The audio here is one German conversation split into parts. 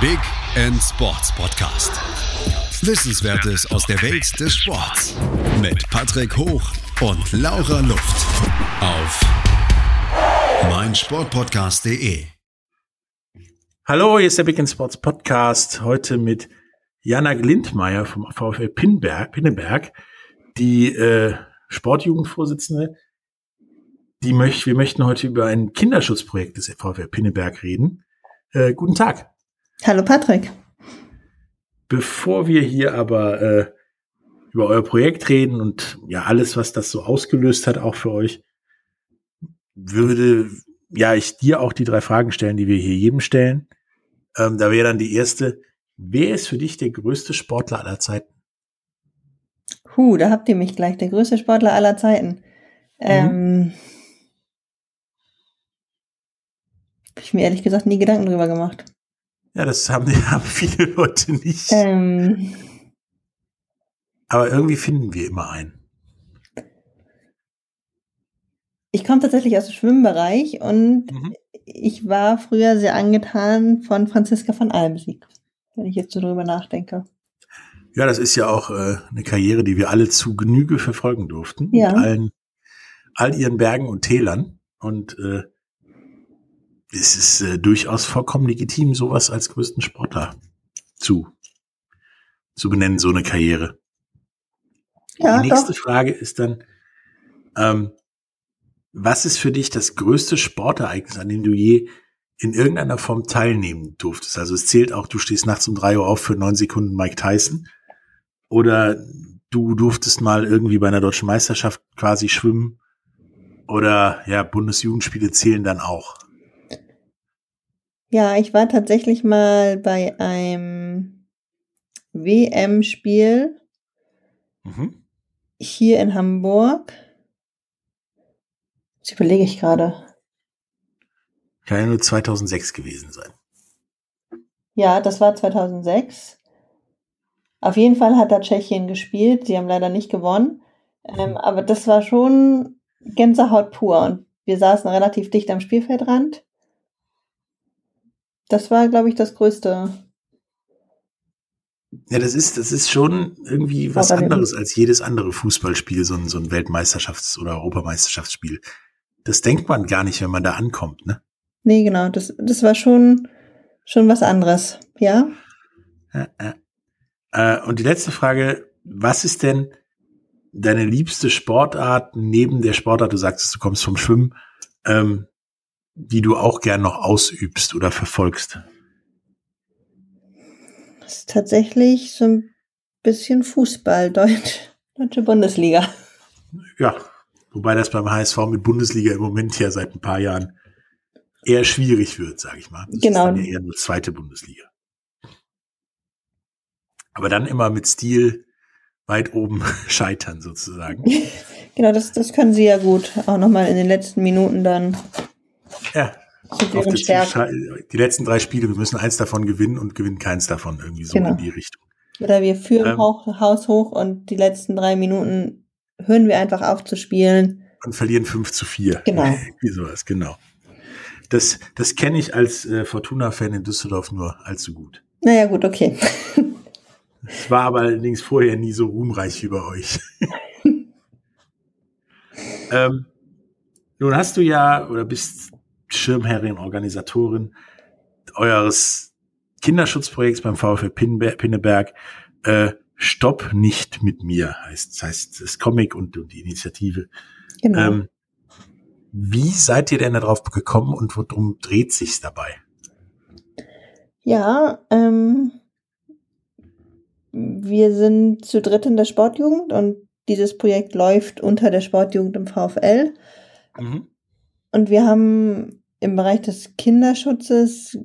Big End Sports Podcast. Wissenswertes aus der Welt des Sports mit Patrick Hoch und Laura Luft auf meinsportpodcast.de. Hallo, hier ist der Big End Sports Podcast. Heute mit Jana Glindmeier vom VfL Pinneberg, Pinneberg die äh, Sportjugendvorsitzende. Die möcht, wir möchten heute über ein Kinderschutzprojekt des VfL Pinneberg reden. Äh, guten Tag. Hallo Patrick. Bevor wir hier aber äh, über euer Projekt reden und ja alles, was das so ausgelöst hat, auch für euch, würde ja ich dir auch die drei Fragen stellen, die wir hier jedem stellen. Ähm, da wäre dann die erste: Wer ist für dich der größte Sportler aller Zeiten? Huh, da habt ihr mich gleich, der größte Sportler aller Zeiten. Mhm. Ähm, Habe ich mir ehrlich gesagt nie Gedanken drüber gemacht. Ja, das haben, haben viele Leute nicht. Ähm, Aber irgendwie finden wir immer einen. Ich komme tatsächlich aus dem Schwimmbereich und mhm. ich war früher sehr angetan von Franziska von Almsieg, wenn ich jetzt so drüber nachdenke. Ja, das ist ja auch äh, eine Karriere, die wir alle zu Genüge verfolgen durften. Ja. Mit allen, all ihren Bergen und Tälern. Und äh, es ist äh, durchaus vollkommen legitim, sowas als größten Sportler zu, zu benennen, so eine Karriere. Ja, Die nächste doch. Frage ist dann, ähm, was ist für dich das größte Sportereignis, an dem du je in irgendeiner Form teilnehmen durftest? Also es zählt auch, du stehst nachts um drei Uhr auf für neun Sekunden Mike Tyson oder du durftest mal irgendwie bei einer deutschen Meisterschaft quasi schwimmen. Oder ja, Bundesjugendspiele zählen dann auch. Ja, ich war tatsächlich mal bei einem WM-Spiel mhm. hier in Hamburg. Das überlege ich gerade. Kann ja nur 2006 gewesen sein. Ja, das war 2006. Auf jeden Fall hat da Tschechien gespielt. Sie haben leider nicht gewonnen. Ähm, aber das war schon Gänsehaut pur. Und wir saßen relativ dicht am Spielfeldrand. Das war, glaube ich, das größte. Ja, das ist, das ist schon irgendwie was anderes als jedes andere Fußballspiel, so ein, so ein Weltmeisterschafts- oder Europameisterschaftsspiel. Das denkt man gar nicht, wenn man da ankommt, ne? Nee, genau. Das, das war schon, schon was anderes, ja? ja, ja. Äh, und die letzte Frage, was ist denn deine liebste Sportart neben der Sportart, du sagst, du kommst vom Schwimmen, ähm, die du auch gern noch ausübst oder verfolgst? Das ist tatsächlich so ein bisschen Fußball, Deutsch, deutsche Bundesliga. Ja, wobei das beim HSV mit Bundesliga im Moment ja seit ein paar Jahren eher schwierig wird, sage ich mal. Das genau. ist dann ja eher nur zweite Bundesliga. Aber dann immer mit Stil weit oben scheitern sozusagen. genau, das, das können sie ja gut. Auch nochmal in den letzten Minuten dann. Ja. Die letzten drei Spiele, wir müssen eins davon gewinnen und gewinnen keins davon, irgendwie so genau. in die Richtung. Oder wir führen ähm, hoch, Haus hoch und die letzten drei Minuten hören wir einfach auf zu spielen. Und verlieren 5 zu 4. Genau. Wie sowas, genau. Das, das kenne ich als äh, Fortuna-Fan in Düsseldorf nur allzu gut. Naja, gut, okay. Es war aber allerdings vorher nie so ruhmreich wie bei euch. ähm, nun hast du ja oder bist Schirmherrin, Organisatorin eures Kinderschutzprojekts beim VfL Pinneberg. Äh, Stopp nicht mit mir heißt, das heißt das Comic und, und die Initiative. Genau. Ähm, wie seid ihr denn darauf gekommen und worum dreht sich's dabei? Ja, ähm, wir sind zu dritt in der Sportjugend und dieses Projekt läuft unter der Sportjugend im VfL. Mhm. Und wir haben im Bereich des Kinderschutzes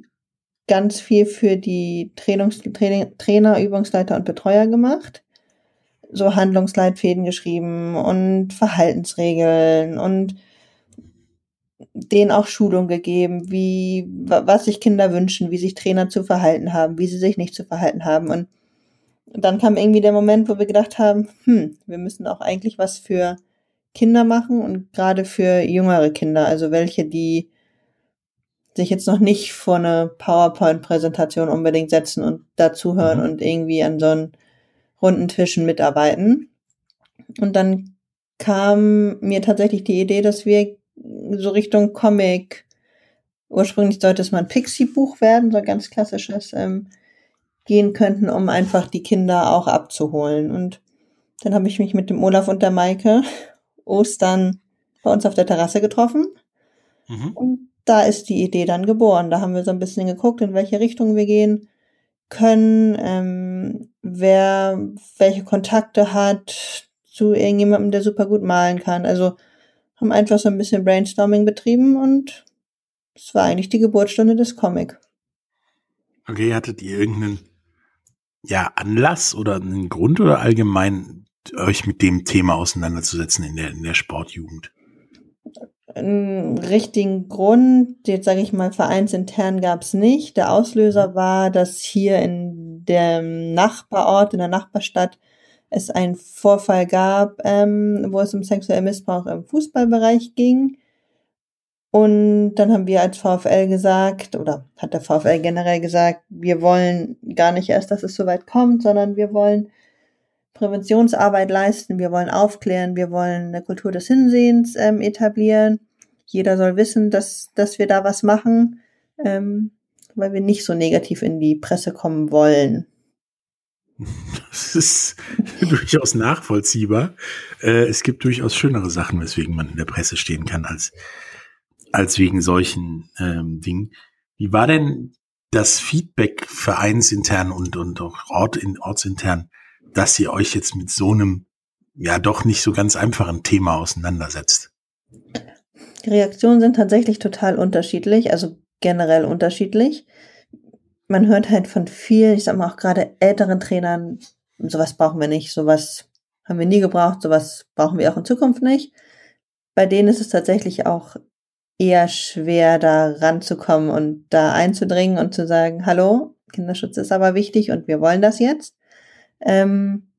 ganz viel für die Trainungs Training Trainer, Übungsleiter und Betreuer gemacht. So Handlungsleitfäden geschrieben und Verhaltensregeln und denen auch Schulung gegeben, wie, was sich Kinder wünschen, wie sich Trainer zu verhalten haben, wie sie sich nicht zu verhalten haben. Und dann kam irgendwie der Moment, wo wir gedacht haben, hm, wir müssen auch eigentlich was für Kinder machen und gerade für jüngere Kinder, also welche, die sich jetzt noch nicht vor eine PowerPoint-Präsentation unbedingt setzen und dazuhören mhm. und irgendwie an so einen runden Tischen mitarbeiten. Und dann kam mir tatsächlich die Idee, dass wir so Richtung Comic, ursprünglich sollte es mal ein Pixie-Buch werden, so ein ganz klassisches, ähm, gehen könnten, um einfach die Kinder auch abzuholen. Und dann habe ich mich mit dem Olaf und der Maike Ostern bei uns auf der Terrasse getroffen. Mhm. Und da ist die Idee dann geboren. Da haben wir so ein bisschen geguckt, in welche Richtung wir gehen können, ähm, wer welche Kontakte hat zu irgendjemandem, der super gut malen kann. Also haben einfach so ein bisschen Brainstorming betrieben und es war eigentlich die Geburtsstunde des Comic. Okay, hattet ihr irgendeinen ja, Anlass oder einen Grund oder allgemein euch mit dem Thema auseinanderzusetzen in der, in der Sportjugend? Einen richtigen Grund, jetzt sage ich mal, vereinsintern gab es nicht. Der Auslöser mhm. war, dass hier in dem Nachbarort, in der Nachbarstadt, es einen Vorfall gab, ähm, wo es um sexuellen Missbrauch im Fußballbereich ging. Und dann haben wir als VfL gesagt, oder hat der VfL generell gesagt, wir wollen gar nicht erst, dass es so weit kommt, sondern wir wollen Präventionsarbeit leisten, wir wollen aufklären, wir wollen eine Kultur des Hinsehens ähm, etablieren. Jeder soll wissen, dass, dass wir da was machen, ähm, weil wir nicht so negativ in die Presse kommen wollen. Das ist durchaus nachvollziehbar. Äh, es gibt durchaus schönere Sachen, weswegen man in der Presse stehen kann, als als wegen solchen ähm, Dingen. Wie war denn das Feedback vereinsintern und, und auch Ort in, ortsintern, dass ihr euch jetzt mit so einem ja doch nicht so ganz einfachen Thema auseinandersetzt? Die Reaktionen sind tatsächlich total unterschiedlich, also generell unterschiedlich. Man hört halt von vielen, ich sag mal auch gerade älteren Trainern, sowas brauchen wir nicht, sowas haben wir nie gebraucht, sowas brauchen wir auch in Zukunft nicht. Bei denen ist es tatsächlich auch eher schwer, da ranzukommen und da einzudringen und zu sagen, hallo, Kinderschutz ist aber wichtig und wir wollen das jetzt. Ähm,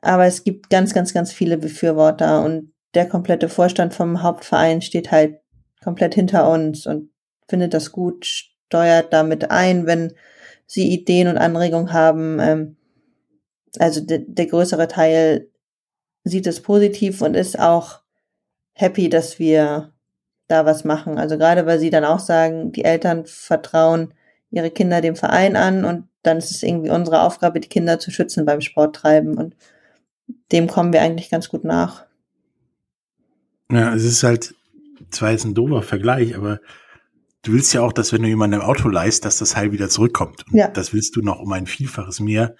aber es gibt ganz, ganz, ganz viele Befürworter und der komplette Vorstand vom Hauptverein steht halt komplett hinter uns und findet das gut, steuert damit ein, wenn sie Ideen und Anregungen haben. Ähm, also de der größere Teil sieht es positiv und ist auch happy, dass wir da was machen. Also gerade weil sie dann auch sagen, die Eltern vertrauen ihre Kinder dem Verein an und dann ist es irgendwie unsere Aufgabe, die Kinder zu schützen beim Sporttreiben und dem kommen wir eigentlich ganz gut nach. Ja, es ist halt zwar jetzt ein doofer Vergleich, aber du willst ja auch, dass wenn du jemandem ein Auto leist, dass das Heil wieder zurückkommt. Und ja. das willst du noch um ein Vielfaches mehr,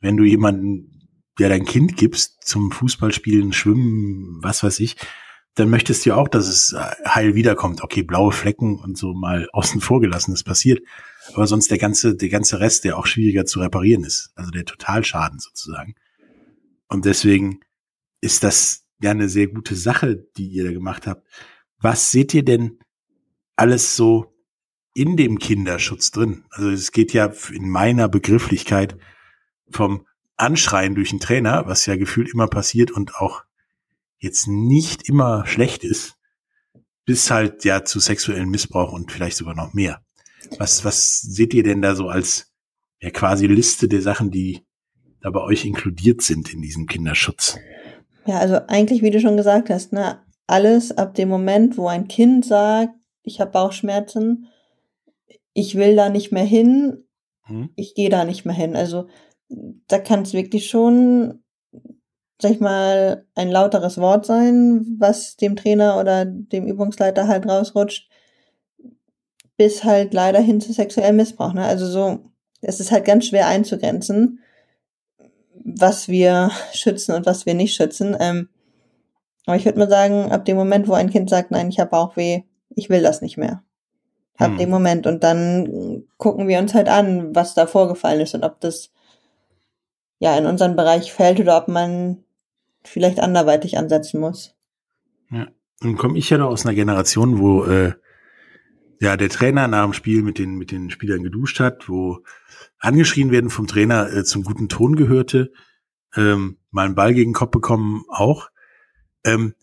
wenn du jemanden, der dein Kind gibst, zum Fußballspielen, Schwimmen, was weiß ich, dann möchtest du ja auch, dass es äh, heil wiederkommt. Okay, blaue Flecken und so mal außen vor gelassen, das passiert. Aber sonst der ganze, der ganze Rest, der auch schwieriger zu reparieren ist. Also der Totalschaden sozusagen. Und deswegen ist das ja eine sehr gute Sache, die ihr da gemacht habt. Was seht ihr denn alles so in dem Kinderschutz drin? Also es geht ja in meiner Begrifflichkeit vom Anschreien durch den Trainer, was ja gefühlt immer passiert und auch jetzt nicht immer schlecht ist, bis halt ja zu sexuellem Missbrauch und vielleicht sogar noch mehr. Was, was seht ihr denn da so als ja quasi Liste der Sachen, die da bei euch inkludiert sind in diesem Kinderschutz? Ja, also eigentlich, wie du schon gesagt hast, ne, alles ab dem Moment, wo ein Kind sagt, ich habe Bauchschmerzen, ich will da nicht mehr hin, hm? ich gehe da nicht mehr hin. Also da kann es wirklich schon sag ich mal, ein lauteres Wort sein, was dem Trainer oder dem Übungsleiter halt rausrutscht, bis halt leider hin zu sexuellem Missbrauch. Ne? Also so, es ist halt ganz schwer einzugrenzen, was wir schützen und was wir nicht schützen. Ähm, aber ich würde mal sagen, ab dem Moment, wo ein Kind sagt, nein, ich habe Bauchweh, ich will das nicht mehr. Ab hm. dem Moment. Und dann gucken wir uns halt an, was da vorgefallen ist und ob das ja in unseren Bereich fällt oder ob man vielleicht anderweitig ansetzen muss. Ja. Nun komme ich ja noch aus einer Generation, wo äh, ja der Trainer nach dem Spiel mit den mit den Spielern geduscht hat, wo angeschrien werden vom Trainer äh, zum guten Ton gehörte, ähm, mal einen Ball gegen den Kopf bekommen auch. Ähm,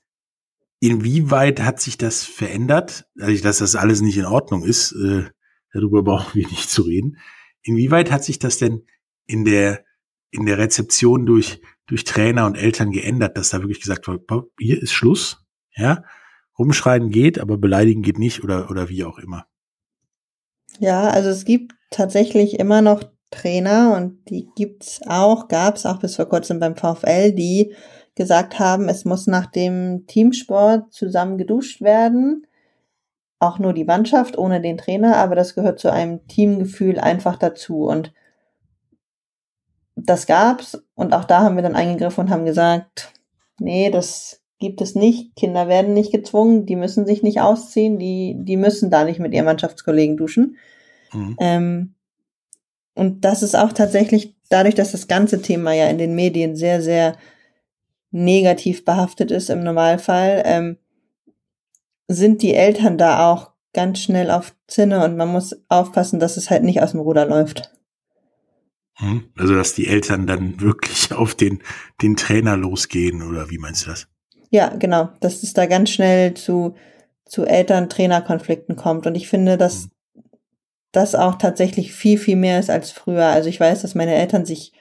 inwieweit hat sich das verändert? Also, dass das alles nicht in Ordnung ist, äh, darüber brauchen wir nicht zu reden. Inwieweit hat sich das denn in der, in der Rezeption durch, durch Trainer und Eltern geändert, dass da wirklich gesagt wird, hier ist Schluss, ja? Rumschreien geht, aber beleidigen geht nicht oder, oder wie auch immer. Ja, also es gibt tatsächlich immer noch Trainer und die gibt's auch, gab's auch bis vor kurzem beim VfL, die gesagt haben, es muss nach dem Teamsport zusammen geduscht werden. Auch nur die Mannschaft ohne den Trainer, aber das gehört zu einem Teamgefühl einfach dazu. Und das gab's. Und auch da haben wir dann eingegriffen und haben gesagt, nee, das gibt es nicht. Kinder werden nicht gezwungen, die müssen sich nicht ausziehen, die, die müssen da nicht mit ihren Mannschaftskollegen duschen. Mhm. Ähm, und das ist auch tatsächlich dadurch, dass das ganze Thema ja in den Medien sehr, sehr negativ behaftet ist im Normalfall, ähm, sind die Eltern da auch ganz schnell auf Zinne und man muss aufpassen, dass es halt nicht aus dem Ruder läuft. Hm? Also, dass die Eltern dann wirklich auf den, den Trainer losgehen oder wie meinst du das? Ja, genau, dass es da ganz schnell zu, zu Eltern-Trainer-Konflikten kommt und ich finde, dass hm. das auch tatsächlich viel, viel mehr ist als früher. Also ich weiß, dass meine Eltern sich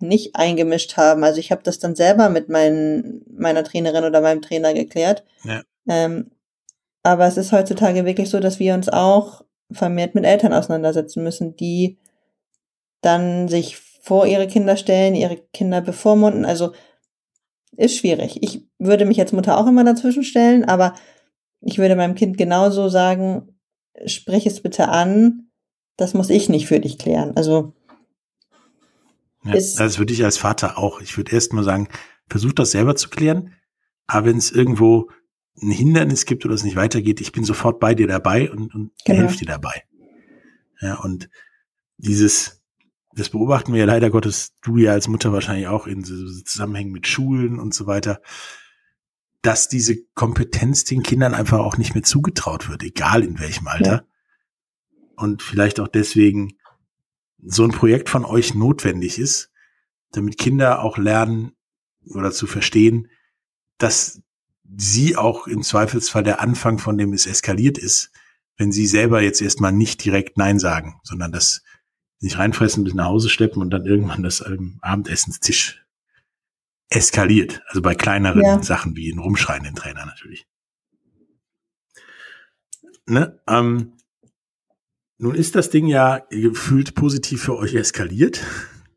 nicht eingemischt haben. Also ich habe das dann selber mit mein, meiner Trainerin oder meinem Trainer geklärt. Ja. Ähm, aber es ist heutzutage wirklich so, dass wir uns auch vermehrt mit Eltern auseinandersetzen müssen, die dann sich vor ihre Kinder stellen, ihre Kinder bevormunden. Also ist schwierig. Ich würde mich als Mutter auch immer dazwischen stellen, aber ich würde meinem Kind genauso sagen, sprich es bitte an, das muss ich nicht für dich klären. Also ja, das würde ich als Vater auch. Ich würde erst mal sagen, versuch das selber zu klären. Aber wenn es irgendwo ein Hindernis gibt oder es nicht weitergeht, ich bin sofort bei dir dabei und, und genau. helfe dir dabei. Ja, und dieses, das beobachten wir ja leider Gottes, du ja als Mutter wahrscheinlich auch in so Zusammenhängen mit Schulen und so weiter, dass diese Kompetenz den Kindern einfach auch nicht mehr zugetraut wird, egal in welchem Alter. Ja. Und vielleicht auch deswegen so ein Projekt von euch notwendig ist, damit Kinder auch lernen oder zu verstehen, dass sie auch im Zweifelsfall der Anfang von dem es eskaliert ist, wenn sie selber jetzt erstmal nicht direkt Nein sagen, sondern das nicht reinfressen, bis nach Hause schleppen und dann irgendwann das am Abendessenstisch eskaliert. Also bei kleineren ja. Sachen wie ein rumschreienden Trainer natürlich. Ne? Ähm, nun ist das Ding ja gefühlt positiv für euch eskaliert.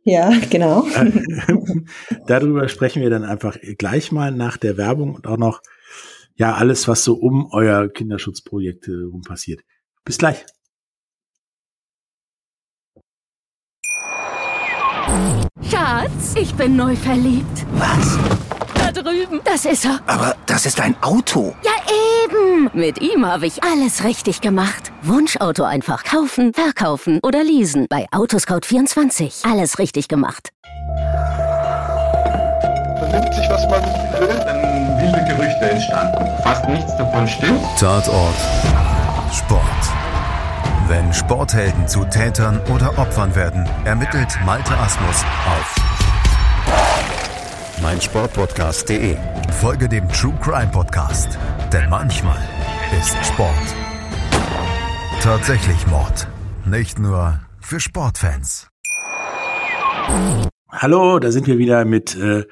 Ja, genau. Darüber sprechen wir dann einfach gleich mal nach der Werbung und auch noch ja alles, was so um euer Kinderschutzprojekt rum passiert. Bis gleich. Schatz, ich bin neu verliebt. Was? Da drüben. Das ist er. Aber das ist ein Auto. Ja, eben. Mit ihm habe ich alles richtig gemacht. Wunschauto einfach kaufen, verkaufen oder leasen. Bei Autoscout24. Alles richtig gemacht. Vernimmt sich, was man will. Dann wilde Gerüchte entstanden. Fast nichts davon stimmt. Tatort. Sport. Wenn Sporthelden zu Tätern oder Opfern werden, ermittelt Malte Asmus auf meinsportpodcast.de. Folge dem True Crime Podcast, denn manchmal ist Sport tatsächlich Mord. Nicht nur für Sportfans. Hallo, da sind wir wieder mit äh,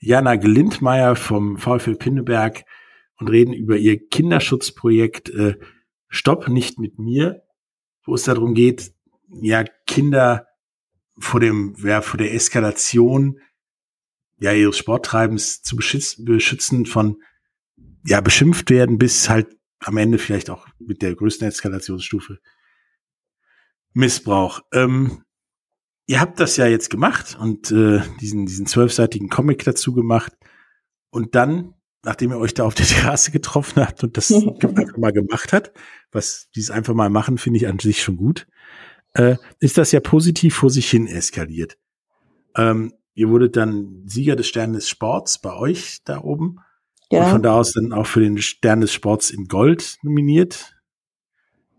Jana Glindmeier vom VfL Pinneberg und reden über ihr Kinderschutzprojekt äh, Stopp nicht mit mir, wo es darum geht, ja, Kinder vor dem, ja, vor der Eskalation ja, ihres Sporttreibens zu beschützen, beschützen von ja, beschimpft werden, bis halt am Ende vielleicht auch mit der größten Eskalationsstufe Missbrauch. Ähm, ihr habt das ja jetzt gemacht und äh, diesen, diesen zwölfseitigen Comic dazu gemacht. Und dann, nachdem ihr euch da auf der Terrasse getroffen habt und das einfach mal gemacht hat, was dieses einfach mal machen, finde ich an sich schon gut, äh, ist das ja positiv vor sich hin eskaliert. Ähm, ihr wurdet dann Sieger des Stern des Sports bei euch da oben. Ja. Und von da aus dann auch für den Stern des Sports in Gold nominiert.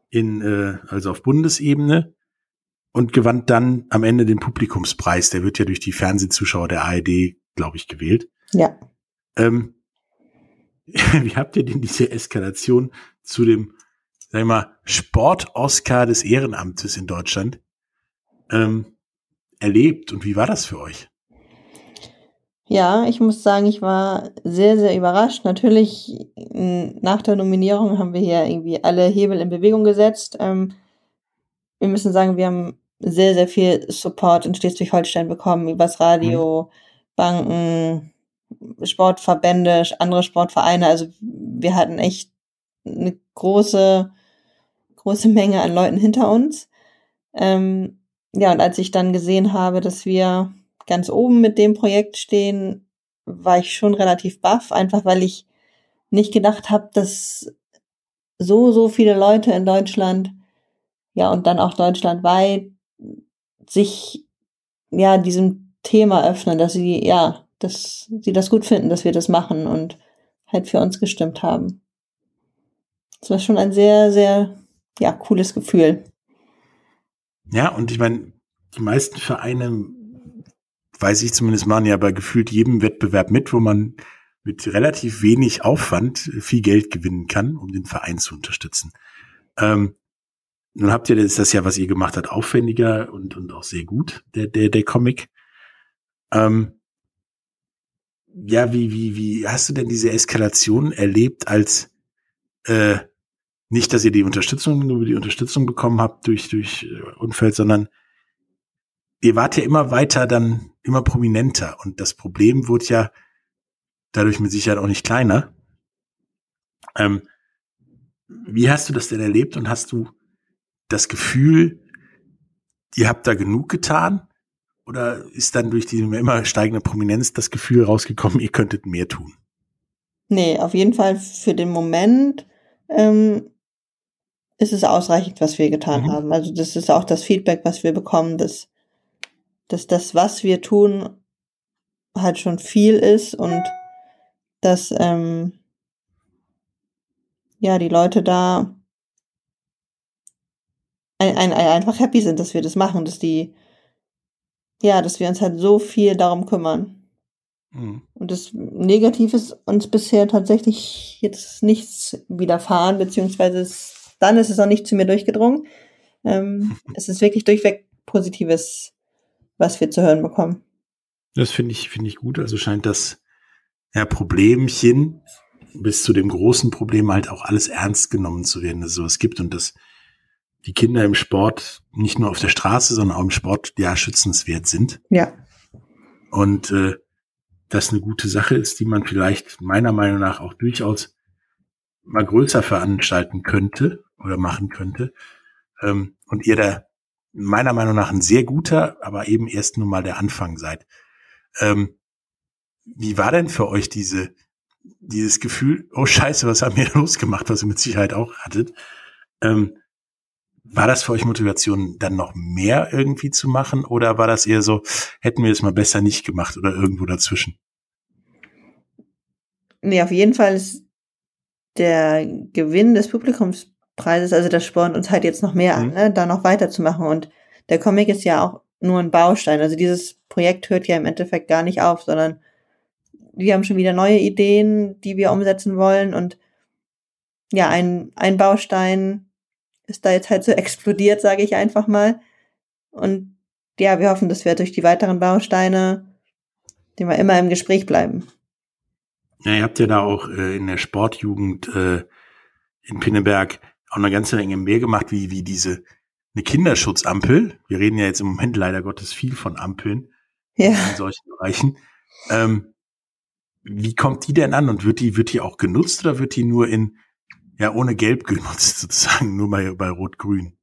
In, äh, also auf Bundesebene. Und gewann dann am Ende den Publikumspreis. Der wird ja durch die Fernsehzuschauer der ARD, glaube ich, gewählt. Ja. Ähm, wie habt ihr denn diese Eskalation zu dem, sag ich mal, Sport-Oscar des Ehrenamtes in Deutschland ähm, erlebt und wie war das für euch? Ja, ich muss sagen, ich war sehr, sehr überrascht. Natürlich, nach der Nominierung haben wir hier irgendwie alle Hebel in Bewegung gesetzt. Ähm, wir müssen sagen, wir haben sehr, sehr viel Support in Schleswig-Holstein bekommen, übers Radio, mhm. Banken, Sportverbände, andere Sportvereine. Also wir hatten echt eine große, große Menge an Leuten hinter uns. Ähm, ja, und als ich dann gesehen habe, dass wir ganz oben mit dem Projekt stehen, war ich schon relativ baff, einfach weil ich nicht gedacht habe, dass so, so viele Leute in Deutschland, ja, und dann auch deutschlandweit sich, ja, diesem Thema öffnen, dass sie, ja, dass sie das gut finden, dass wir das machen und halt für uns gestimmt haben. Das war schon ein sehr, sehr, ja, cooles Gefühl. Ja, und ich meine, die meisten Vereine, weiß ich zumindest, machen ja bei gefühlt jedem Wettbewerb mit, wo man mit relativ wenig Aufwand viel Geld gewinnen kann, um den Verein zu unterstützen. Ähm, nun habt ihr das, das ja, was ihr gemacht habt, aufwendiger und, und auch sehr gut, der, der, der Comic. Ähm, ja, wie, wie, wie hast du denn diese Eskalation erlebt als äh, nicht, dass ihr die Unterstützung, nur die Unterstützung bekommen habt durch, durch äh, Unfeld, sondern ihr wart ja immer weiter dann immer prominenter und das Problem wurde ja dadurch mit Sicherheit auch nicht kleiner. Ähm, wie hast du das denn erlebt und hast du das Gefühl, ihr habt da genug getan? Oder ist dann durch die immer steigende Prominenz das Gefühl rausgekommen, ihr könntet mehr tun? Nee, auf jeden Fall für den Moment ähm, ist es ausreichend, was wir getan mhm. haben. Also das ist auch das Feedback, was wir bekommen, dass dass das, was wir tun, halt schon viel ist und dass ähm, ja die Leute da ein, ein, ein, einfach happy sind, dass wir das machen, dass die ja, dass wir uns halt so viel darum kümmern. Mhm. Und das Negative ist uns bisher tatsächlich jetzt nichts widerfahren, beziehungsweise es, dann ist es auch nicht zu mir durchgedrungen. Ähm, es ist wirklich durchweg Positives was wir zu hören bekommen. Das finde ich, finde ich gut. Also scheint das ja, Problemchen bis zu dem großen Problem halt auch alles ernst genommen zu werden, dass es sowas gibt und dass die Kinder im Sport nicht nur auf der Straße, sondern auch im Sport ja schützenswert sind. Ja. Und äh, das eine gute Sache ist, die man vielleicht meiner Meinung nach auch durchaus mal größer veranstalten könnte oder machen könnte. Ähm, und ihr da meiner Meinung nach ein sehr guter, aber eben erst nur mal der Anfang seid. Ähm, wie war denn für euch diese, dieses Gefühl, oh scheiße, was haben wir losgemacht, was ihr mit Sicherheit auch hattet? Ähm, war das für euch Motivation, dann noch mehr irgendwie zu machen? Oder war das eher so, hätten wir es mal besser nicht gemacht oder irgendwo dazwischen? Nee, auf jeden Fall ist der Gewinn des Publikums Preises. Also das spornt uns halt jetzt noch mehr an, mhm. ne, da noch weiterzumachen. Und der Comic ist ja auch nur ein Baustein. Also dieses Projekt hört ja im Endeffekt gar nicht auf, sondern wir haben schon wieder neue Ideen, die wir umsetzen wollen. Und ja, ein, ein Baustein ist da jetzt halt so explodiert, sage ich einfach mal. Und ja, wir hoffen, dass wir durch die weiteren Bausteine, die wir immer im Gespräch bleiben. Ja, ihr habt ja da auch äh, in der Sportjugend äh, in Pinneberg auch eine ganze Menge mehr gemacht, wie, wie diese, eine Kinderschutzampel. Wir reden ja jetzt im Moment leider Gottes viel von Ampeln ja. in solchen Bereichen. Ähm, wie kommt die denn an und wird die, wird die auch genutzt oder wird die nur in, ja, ohne Gelb genutzt, sozusagen, nur bei, bei Rot-Grün?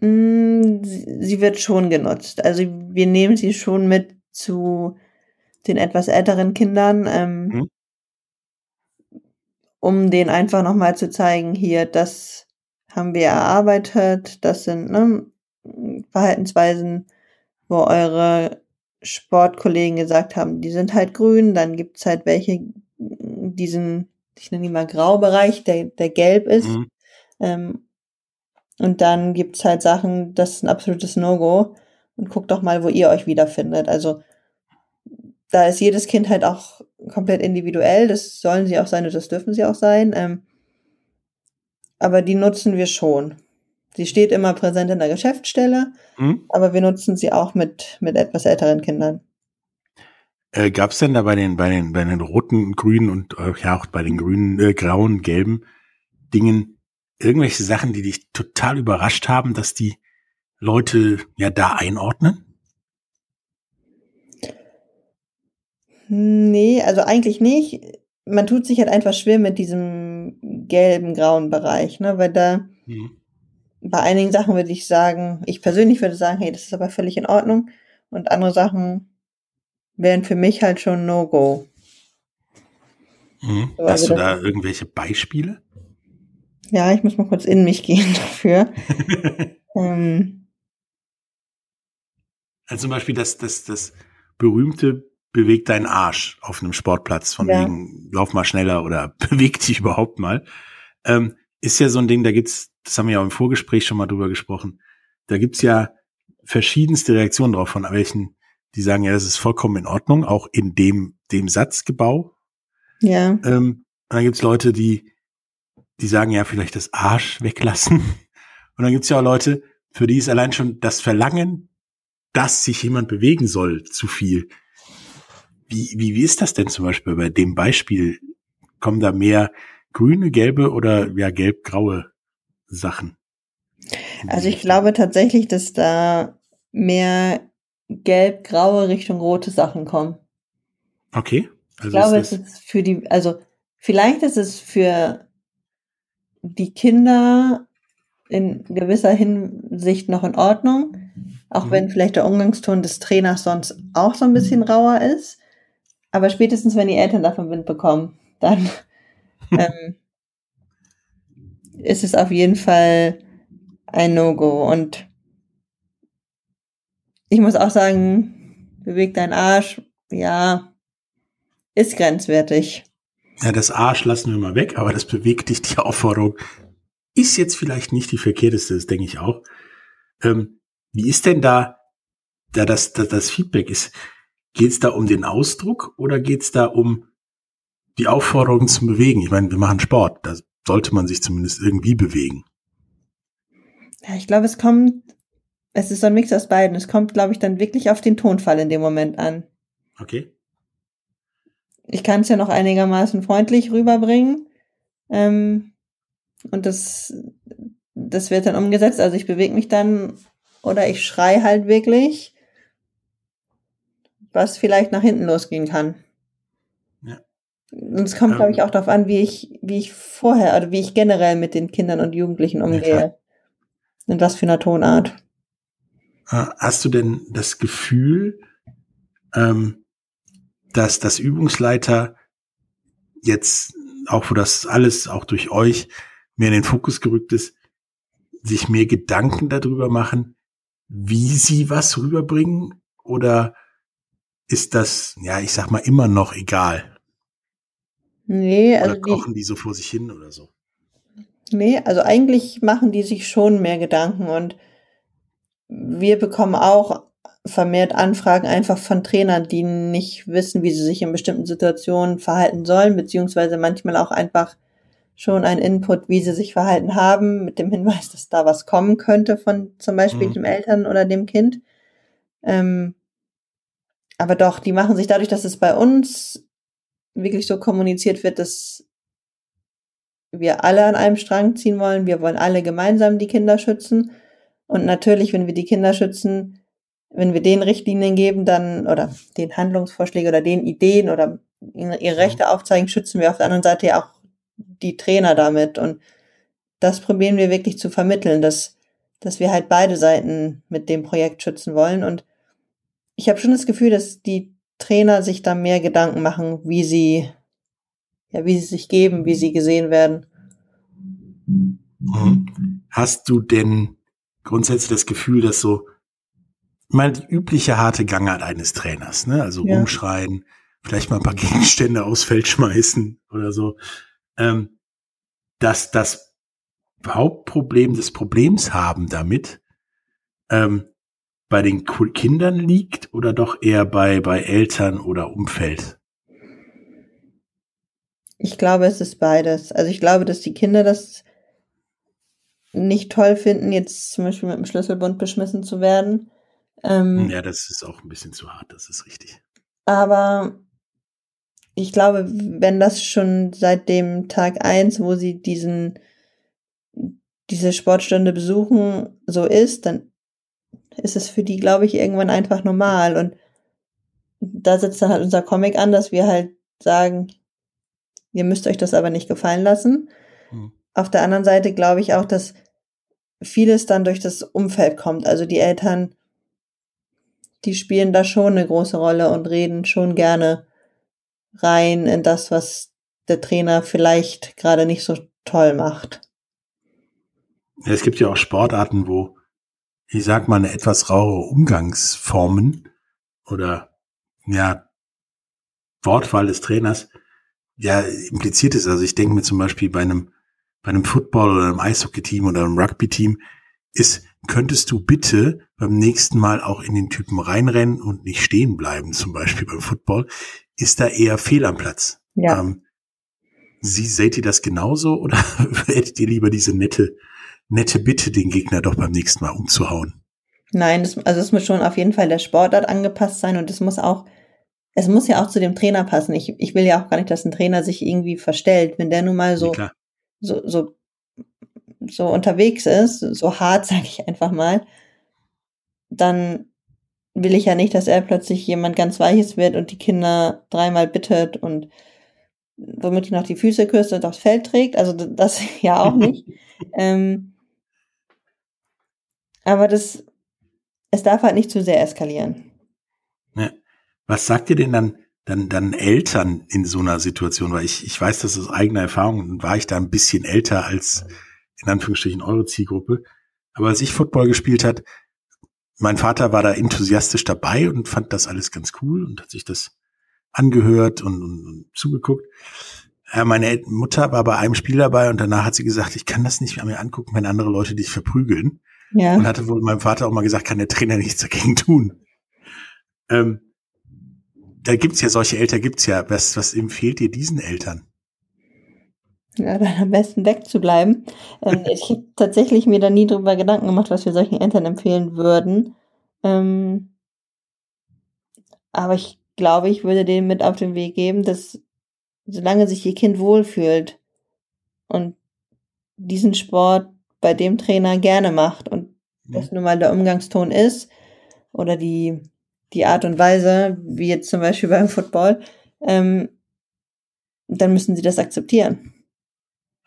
Mm, sie wird schon genutzt. Also wir nehmen sie schon mit zu den etwas älteren Kindern. Ähm, hm um den einfach nochmal zu zeigen, hier, das haben wir erarbeitet, das sind ne, Verhaltensweisen, wo eure Sportkollegen gesagt haben, die sind halt grün, dann gibt's halt welche, diesen, ich nenne ihn mal Graubereich, der, der gelb ist. Mhm. Ähm, und dann gibt's halt Sachen, das ist ein absolutes No-Go. Und guckt doch mal, wo ihr euch wiederfindet. Also da ist jedes Kind halt auch komplett individuell. Das sollen sie auch sein und das dürfen sie auch sein. Ähm, aber die nutzen wir schon. Sie steht immer präsent in der Geschäftsstelle, mhm. aber wir nutzen sie auch mit, mit etwas älteren Kindern. Äh, Gab es denn da bei den, bei den, bei den roten, grünen und äh, ja auch bei den grünen, äh, grauen, gelben Dingen irgendwelche Sachen, die dich total überrascht haben, dass die Leute ja da einordnen? Nee, also eigentlich nicht. Man tut sich halt einfach schwer mit diesem gelben, grauen Bereich, ne? Weil da mhm. bei einigen Sachen würde ich sagen, ich persönlich würde sagen, hey, das ist aber völlig in Ordnung. Und andere Sachen wären für mich halt schon No-Go. Mhm. So, Hast also du da irgendwelche Beispiele? Ja, ich muss mal kurz in mich gehen dafür. ähm. Also zum Beispiel das, das, das berühmte bewegt deinen Arsch auf einem Sportplatz, von ja. wegen, lauf mal schneller oder beweg dich überhaupt mal. Ähm, ist ja so ein Ding, da gibt's, das haben wir ja auch im Vorgespräch schon mal drüber gesprochen, da gibt's ja verschiedenste Reaktionen drauf, von welchen, die sagen, ja, das ist vollkommen in Ordnung, auch in dem, dem Satzgebau. Ja. Ähm, und dann gibt's Leute, die, die sagen, ja, vielleicht das Arsch weglassen. Und dann gibt's ja auch Leute, für die ist allein schon das Verlangen, dass sich jemand bewegen soll, zu viel. Wie, wie, wie ist das denn zum Beispiel bei dem Beispiel? Kommen da mehr grüne, gelbe oder ja gelb-graue Sachen? Also ich glaube tatsächlich, dass da mehr gelb-graue Richtung rote Sachen kommen. Okay. Also ich glaube, es ist für die, also vielleicht ist es für die Kinder in gewisser Hinsicht noch in Ordnung, auch mhm. wenn vielleicht der Umgangston des Trainers sonst auch so ein bisschen rauer ist. Aber spätestens, wenn die Eltern davon Wind bekommen, dann ähm, ist es auf jeden Fall ein No-Go. Und ich muss auch sagen, bewegt dein Arsch, ja, ist grenzwertig. Ja, das Arsch lassen wir mal weg, aber das bewegt dich, die Aufforderung, ist jetzt vielleicht nicht die verkehrteste, das denke ich auch. Ähm, wie ist denn da, da das, das, das Feedback? Ist, Geht es da um den Ausdruck oder geht es da um die Aufforderung zum Bewegen? Ich meine, wir machen Sport, da sollte man sich zumindest irgendwie bewegen. Ja, ich glaube, es kommt, es ist so ein Mix aus beiden. Es kommt, glaube ich, dann wirklich auf den Tonfall in dem Moment an. Okay. Ich kann es ja noch einigermaßen freundlich rüberbringen. Ähm, und das, das wird dann umgesetzt. Also ich bewege mich dann oder ich schrei halt wirklich was vielleicht nach hinten losgehen kann. Ja. Und es kommt, ähm, glaube ich, auch darauf an, wie ich, wie ich vorher oder wie ich generell mit den Kindern und Jugendlichen umgehe. Ja, In was für einer Tonart. Äh, hast du denn das Gefühl, ähm, dass das Übungsleiter jetzt, auch wo das alles auch durch euch mehr in den Fokus gerückt ist, sich mehr Gedanken darüber machen, wie sie was rüberbringen? Oder ist das, ja, ich sag mal, immer noch egal. Nee, also. Oder kochen die, die so vor sich hin oder so? Nee, also eigentlich machen die sich schon mehr Gedanken und wir bekommen auch vermehrt Anfragen einfach von Trainern, die nicht wissen, wie sie sich in bestimmten Situationen verhalten sollen, beziehungsweise manchmal auch einfach schon ein Input, wie sie sich verhalten haben, mit dem Hinweis, dass da was kommen könnte von zum Beispiel mhm. dem Eltern oder dem Kind. Ähm, aber doch, die machen sich dadurch, dass es bei uns wirklich so kommuniziert wird, dass wir alle an einem Strang ziehen wollen. Wir wollen alle gemeinsam die Kinder schützen. Und natürlich, wenn wir die Kinder schützen, wenn wir den Richtlinien geben, dann, oder den Handlungsvorschläge oder den Ideen oder ihre Rechte aufzeigen, schützen wir auf der anderen Seite ja auch die Trainer damit. Und das probieren wir wirklich zu vermitteln, dass, dass wir halt beide Seiten mit dem Projekt schützen wollen. Und ich habe schon das Gefühl, dass die Trainer sich da mehr Gedanken machen, wie sie, ja, wie sie sich geben, wie sie gesehen werden. Mhm. Hast du denn grundsätzlich das Gefühl, dass so mal die übliche harte Gangart eines Trainers, ne? Also ja. umschreien, vielleicht mal ein paar Gegenstände aufs Feld schmeißen oder so, ähm, dass das Hauptproblem des Problems haben damit, ähm, bei den Kindern liegt oder doch eher bei, bei Eltern oder Umfeld? Ich glaube, es ist beides. Also ich glaube, dass die Kinder das nicht toll finden, jetzt zum Beispiel mit dem Schlüsselbund beschmissen zu werden. Ähm, ja, das ist auch ein bisschen zu hart, das ist richtig. Aber ich glaube, wenn das schon seit dem Tag eins, wo sie diesen, diese Sportstunde besuchen, so ist, dann ist es für die, glaube ich, irgendwann einfach normal. Und da setzt dann halt unser Comic an, dass wir halt sagen, ihr müsst euch das aber nicht gefallen lassen. Hm. Auf der anderen Seite glaube ich auch, dass vieles dann durch das Umfeld kommt. Also die Eltern, die spielen da schon eine große Rolle und reden schon gerne rein in das, was der Trainer vielleicht gerade nicht so toll macht. Es gibt ja auch Sportarten, wo, ich sag mal, eine etwas rauere Umgangsformen oder ja, Wortwahl des Trainers ja impliziert ist. Also ich denke mir zum Beispiel bei einem bei einem Football oder einem Eishockey-Team oder einem Rugby-Team ist, könntest du bitte beim nächsten Mal auch in den Typen reinrennen und nicht stehen bleiben, zum Beispiel beim Football, ist da eher fehl am Platz. Ja. Ähm, Sie, seht ihr das genauso oder hättet ihr lieber diese nette, nette Bitte, den Gegner doch beim nächsten Mal umzuhauen? Nein, das, also es muss schon auf jeden Fall der Sportart angepasst sein und es muss auch, es muss ja auch zu dem Trainer passen. Ich, ich will ja auch gar nicht, dass ein Trainer sich irgendwie verstellt. Wenn der nun mal so, ja, so, so, so unterwegs ist, so hart, sage ich einfach mal, dann will ich ja nicht, dass er plötzlich jemand ganz Weiches wird und die Kinder dreimal bittet und womit noch die Füße küsst und aufs Feld trägt. Also das ja auch nicht. ähm, aber das, es darf halt nicht zu sehr eskalieren. Ja. Was sagt ihr denn dann, dann, dann Eltern in so einer Situation? Weil ich, ich weiß das aus eigener Erfahrung, war ich da ein bisschen älter als in Anführungsstrichen eure Zielgruppe. Aber als ich Football gespielt hat, mein Vater war da enthusiastisch dabei und fand das alles ganz cool und hat sich das angehört und, und, und zugeguckt. Ja, meine Mutter war bei einem Spiel dabei und danach hat sie gesagt, ich kann das nicht mehr angucken, wenn andere Leute dich verprügeln. Ja. Und hatte wohl meinem Vater auch mal gesagt, kann der Trainer nichts dagegen tun. Ähm, da gibt's ja solche Eltern, gibt's ja. Was, was empfiehlt ihr diesen Eltern? Ja, dann am besten wegzubleiben. Ähm, ich habe tatsächlich mir da nie drüber Gedanken gemacht, was wir solchen Eltern empfehlen würden. Ähm, aber ich glaube, ich würde denen mit auf den Weg geben, dass solange sich ihr Kind wohlfühlt und diesen Sport bei dem Trainer gerne macht und mhm. das nun mal der Umgangston ist oder die, die Art und Weise, wie jetzt zum Beispiel beim Football, ähm, dann müssen sie das akzeptieren.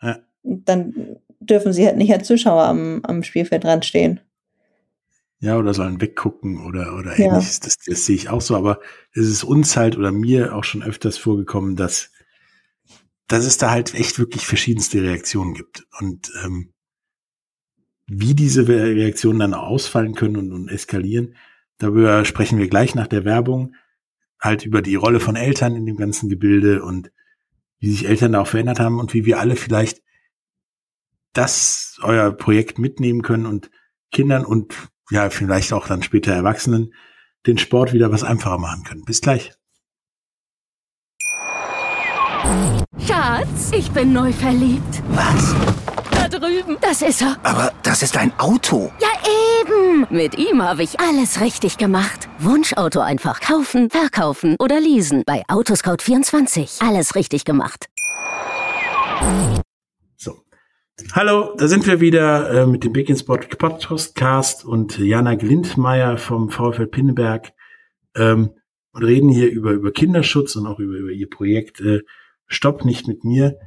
Ja. Dann dürfen sie halt nicht als Zuschauer am, am Spielfeld dran stehen. Ja, oder sollen weggucken oder, oder ja. ähnliches. Das, das sehe ich auch so. Aber es ist uns halt oder mir auch schon öfters vorgekommen, dass, dass es da halt echt wirklich verschiedenste Reaktionen gibt. Und ähm, wie diese Reaktionen dann ausfallen können und, und eskalieren, darüber sprechen wir gleich nach der Werbung. Halt über die Rolle von Eltern in dem ganzen Gebilde und wie sich Eltern da auch verändert haben und wie wir alle vielleicht das euer Projekt mitnehmen können und Kindern und ja, vielleicht auch dann später Erwachsenen den Sport wieder was einfacher machen können. Bis gleich. Schatz, ich bin neu verliebt. Was? Das ist er. Aber das ist ein Auto. Ja, eben. Mit ihm habe ich alles richtig gemacht. Wunschauto einfach kaufen, verkaufen oder leasen. Bei Autoscout24. Alles richtig gemacht. Hallo, da sind wir wieder äh, mit dem Big in Sport Podcast und Jana Glindmeier vom VfL Pinneberg ähm, und reden hier über, über Kinderschutz und auch über, über ihr Projekt äh, Stopp nicht mit mir.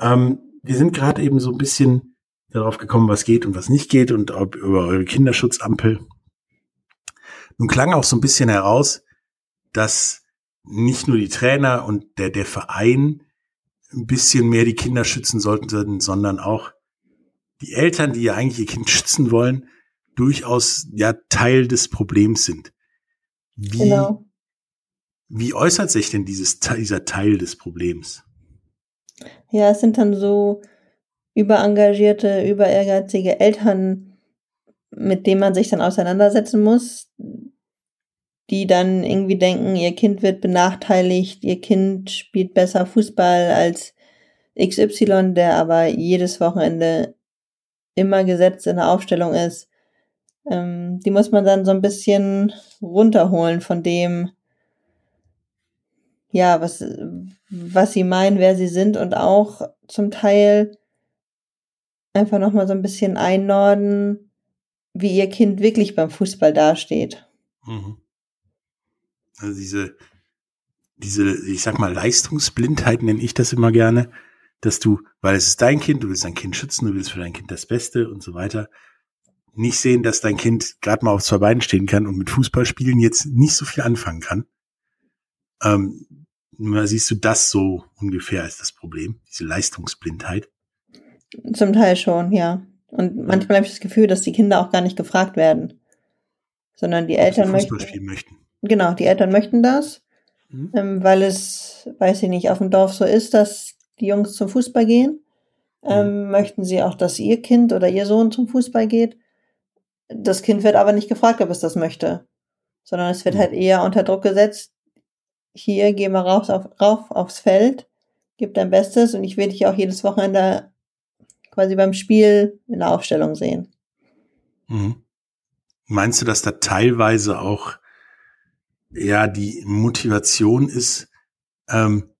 Ähm, wir sind gerade eben so ein bisschen darauf gekommen, was geht und was nicht geht und ob, über eure Kinderschutzampel. Nun klang auch so ein bisschen heraus, dass nicht nur die Trainer und der, der Verein ein bisschen mehr die Kinder schützen sollten, sondern auch die Eltern, die ja eigentlich ihr Kind schützen wollen, durchaus ja Teil des Problems sind. Wie, genau. wie äußert sich denn dieses, dieser Teil des Problems? Ja, es sind dann so überengagierte, überehrgeizige Eltern, mit dem man sich dann auseinandersetzen muss, die dann irgendwie denken, ihr Kind wird benachteiligt, ihr Kind spielt besser Fußball als XY, der aber jedes Wochenende immer gesetzt in der Aufstellung ist. Ähm, die muss man dann so ein bisschen runterholen von dem, ja, was, was sie meinen, wer sie sind und auch zum Teil einfach nochmal so ein bisschen einnorden, wie ihr Kind wirklich beim Fußball dasteht. Mhm. Also diese, diese, ich sag mal, Leistungsblindheit nenne ich das immer gerne, dass du, weil es ist dein Kind, du willst dein Kind schützen, du willst für dein Kind das Beste und so weiter, nicht sehen, dass dein Kind gerade mal auf zwei Beinen stehen kann und mit Fußballspielen jetzt nicht so viel anfangen kann. Ähm, siehst du das so ungefähr als das Problem, diese Leistungsblindheit? Zum Teil schon, ja. Und manchmal habe ich das Gefühl, dass die Kinder auch gar nicht gefragt werden, sondern die Eltern möchten, möchten. Genau, die Eltern möchten das, mhm. ähm, weil es, weiß ich nicht, auf dem Dorf so ist, dass die Jungs zum Fußball gehen. Ähm, mhm. Möchten sie auch, dass ihr Kind oder ihr Sohn zum Fußball geht. Das Kind wird aber nicht gefragt, ob es das möchte, sondern es wird mhm. halt eher unter Druck gesetzt. Hier, geh mal raus auf, rauf aufs Feld, gib dein Bestes und ich will dich auch jedes Wochenende quasi beim Spiel in der Aufstellung sehen. Mhm. Meinst du, dass da teilweise auch ja die Motivation ist, ähm,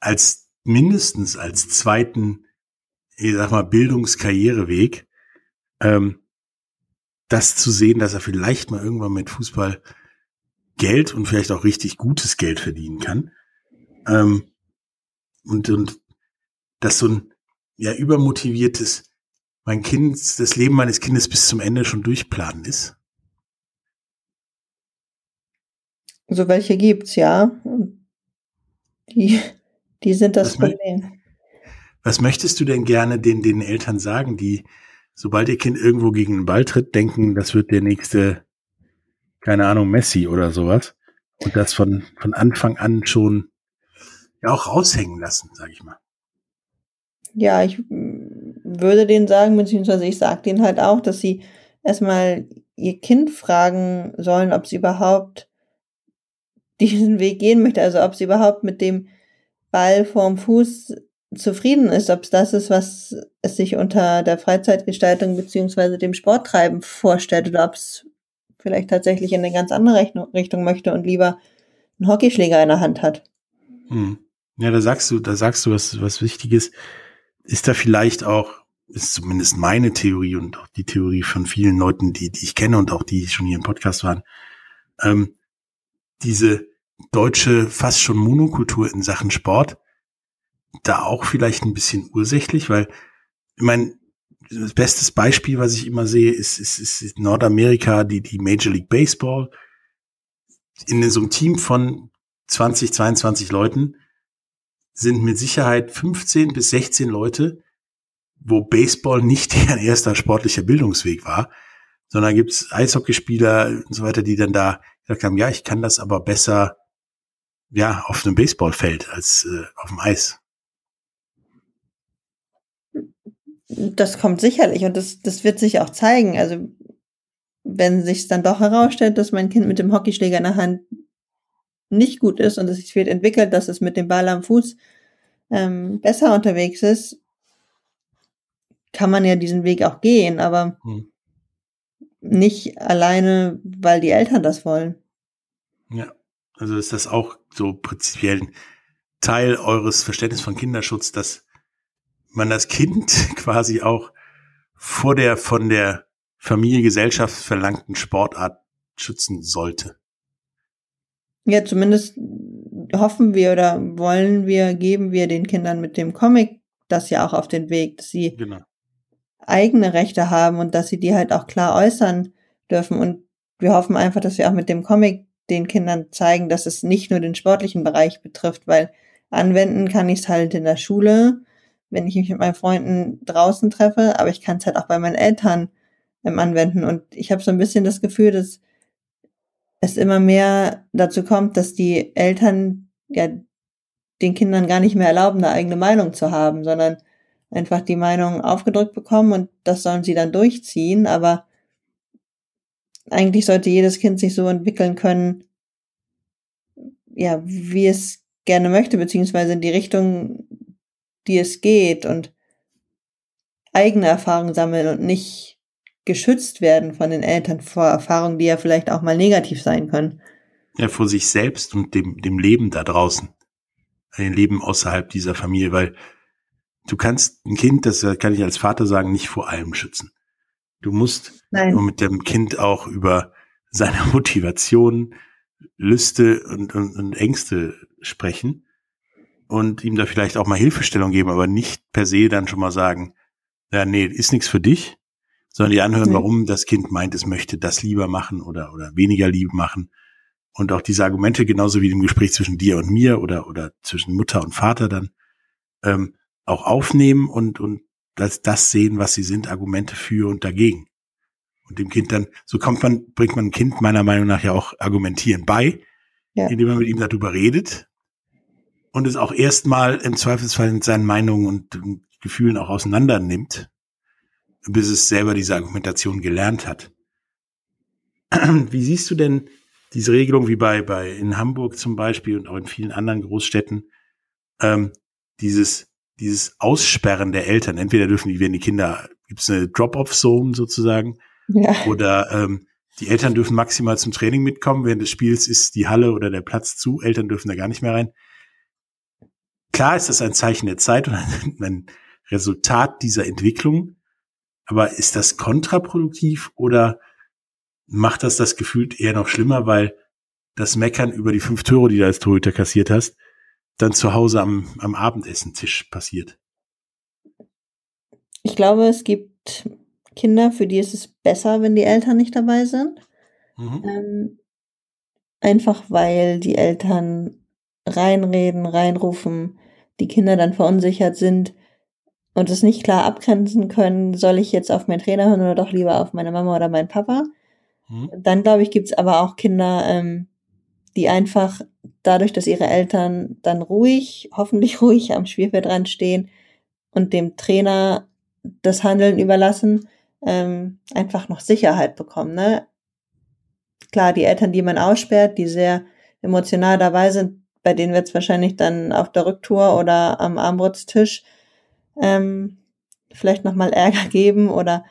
als mindestens als zweiten, ich sag mal, Bildungskarriereweg, ähm, das zu sehen, dass er vielleicht mal irgendwann mit Fußball Geld und vielleicht auch richtig gutes Geld verdienen kann. Ähm, und, und dass so ein ja übermotiviertes, mein Kind, das Leben meines Kindes bis zum Ende schon durchplanen ist. So welche gibt's, ja. Die, die sind das was Problem. Was möchtest du denn gerne den, den Eltern sagen, die, sobald ihr Kind irgendwo gegen den Ball tritt, denken, das wird der nächste, keine Ahnung, Messi oder sowas? Und das von, von Anfang an schon ja auch raushängen lassen, sag ich mal. Ja, ich würde denen sagen, beziehungsweise ich sage denen halt auch, dass sie erstmal ihr Kind fragen sollen, ob sie überhaupt diesen Weg gehen möchte, also ob sie überhaupt mit dem Ball vorm Fuß zufrieden ist, ob es das ist, was es sich unter der Freizeitgestaltung beziehungsweise dem Sporttreiben vorstellt oder ob es vielleicht tatsächlich in eine ganz andere Richtung möchte und lieber einen Hockeyschläger in der Hand hat. Hm. Ja, da sagst du, da sagst du was, was Wichtiges. Ist da vielleicht auch, ist zumindest meine Theorie und auch die Theorie von vielen Leuten, die, die ich kenne und auch die schon hier im Podcast waren, ähm, diese deutsche fast schon Monokultur in Sachen Sport da auch vielleicht ein bisschen ursächlich, weil ich meine, das beste Beispiel, was ich immer sehe, ist, ist, ist Nordamerika, die, die Major League Baseball. In so einem Team von 20, 22 Leuten sind mit Sicherheit 15 bis 16 Leute, wo Baseball nicht deren erster sportlicher Bildungsweg war, sondern gibt es Eishockeyspieler und so weiter, die dann da gesagt haben, ja, ich kann das aber besser ja auf einem Baseballfeld als äh, auf dem Eis. Das kommt sicherlich und das, das wird sich auch zeigen. Also wenn sich dann doch herausstellt, dass mein Kind mit dem Hockeyschläger in der Hand nicht gut ist und es sich wird entwickelt, dass es mit dem Ball am Fuß ähm, besser unterwegs ist, kann man ja diesen Weg auch gehen, aber hm. nicht alleine, weil die Eltern das wollen. Ja, also ist das auch so prinzipiell ein Teil eures Verständnisses von Kinderschutz, dass man das Kind quasi auch vor der von der Familie, Gesellschaft verlangten Sportart schützen sollte. Ja, zumindest hoffen wir oder wollen wir, geben wir den Kindern mit dem Comic das ja auch auf den Weg, dass sie genau. eigene Rechte haben und dass sie die halt auch klar äußern dürfen. Und wir hoffen einfach, dass wir auch mit dem Comic den Kindern zeigen, dass es nicht nur den sportlichen Bereich betrifft, weil anwenden kann ich es halt in der Schule, wenn ich mich mit meinen Freunden draußen treffe, aber ich kann es halt auch bei meinen Eltern ähm, anwenden. Und ich habe so ein bisschen das Gefühl, dass es immer mehr dazu kommt, dass die Eltern ja den Kindern gar nicht mehr erlauben, eine eigene Meinung zu haben, sondern einfach die Meinung aufgedrückt bekommen und das sollen sie dann durchziehen, aber eigentlich sollte jedes Kind sich so entwickeln können, ja, wie es gerne möchte, beziehungsweise in die Richtung, die es geht und eigene Erfahrungen sammeln und nicht geschützt werden von den Eltern vor Erfahrungen, die ja vielleicht auch mal negativ sein können. Ja, vor sich selbst und dem, dem Leben da draußen. Ein Leben außerhalb dieser Familie, weil du kannst ein Kind, das kann ich als Vater sagen, nicht vor allem schützen. Du musst Nein. mit dem Kind auch über seine Motivation, Lüste und, und, und Ängste sprechen und ihm da vielleicht auch mal Hilfestellung geben, aber nicht per se dann schon mal sagen, ja, nee, ist nichts für dich, sondern die anhören, nee. warum das Kind meint, es möchte das lieber machen oder, oder weniger lieb machen. Und auch diese Argumente, genauso wie im Gespräch zwischen dir und mir oder, oder zwischen Mutter und Vater dann, ähm, auch aufnehmen und, und als das sehen, was sie sind, Argumente für und dagegen. Und dem Kind dann, so kommt man, bringt man ein Kind meiner Meinung nach ja auch argumentieren bei, ja. indem man mit ihm darüber redet und es auch erstmal im Zweifelsfall mit seinen Meinungen und, und Gefühlen auch auseinander nimmt, bis es selber diese Argumentation gelernt hat. Wie siehst du denn diese Regelung wie bei, bei in Hamburg zum Beispiel und auch in vielen anderen Großstädten, ähm, dieses dieses Aussperren der Eltern. Entweder dürfen die, wenn die Kinder, gibt es eine Drop-off-Zone sozusagen, ja. oder ähm, die Eltern dürfen maximal zum Training mitkommen. Während des Spiels ist die Halle oder der Platz zu. Eltern dürfen da gar nicht mehr rein. Klar ist das ein Zeichen der Zeit und ein, ein Resultat dieser Entwicklung. Aber ist das kontraproduktiv oder macht das das gefühlt eher noch schlimmer, weil das Meckern über die fünf Tore, die du als Torhüter kassiert hast, dann zu Hause am, am Abendessentisch passiert? Ich glaube, es gibt Kinder, für die ist es besser, wenn die Eltern nicht dabei sind. Mhm. Ähm, einfach weil die Eltern reinreden, reinrufen, die Kinder dann verunsichert sind und es nicht klar abgrenzen können, soll ich jetzt auf meinen Trainer hören oder doch lieber auf meine Mama oder meinen Papa. Mhm. Dann, glaube ich, gibt's aber auch Kinder, ähm, die einfach dadurch, dass ihre Eltern dann ruhig, hoffentlich ruhig am Spielfeld stehen und dem Trainer das Handeln überlassen, ähm, einfach noch Sicherheit bekommen. Ne? Klar, die Eltern, die man aussperrt, die sehr emotional dabei sind, bei denen wird es wahrscheinlich dann auf der Rücktour oder am Armbrutstisch ähm, vielleicht nochmal Ärger geben oder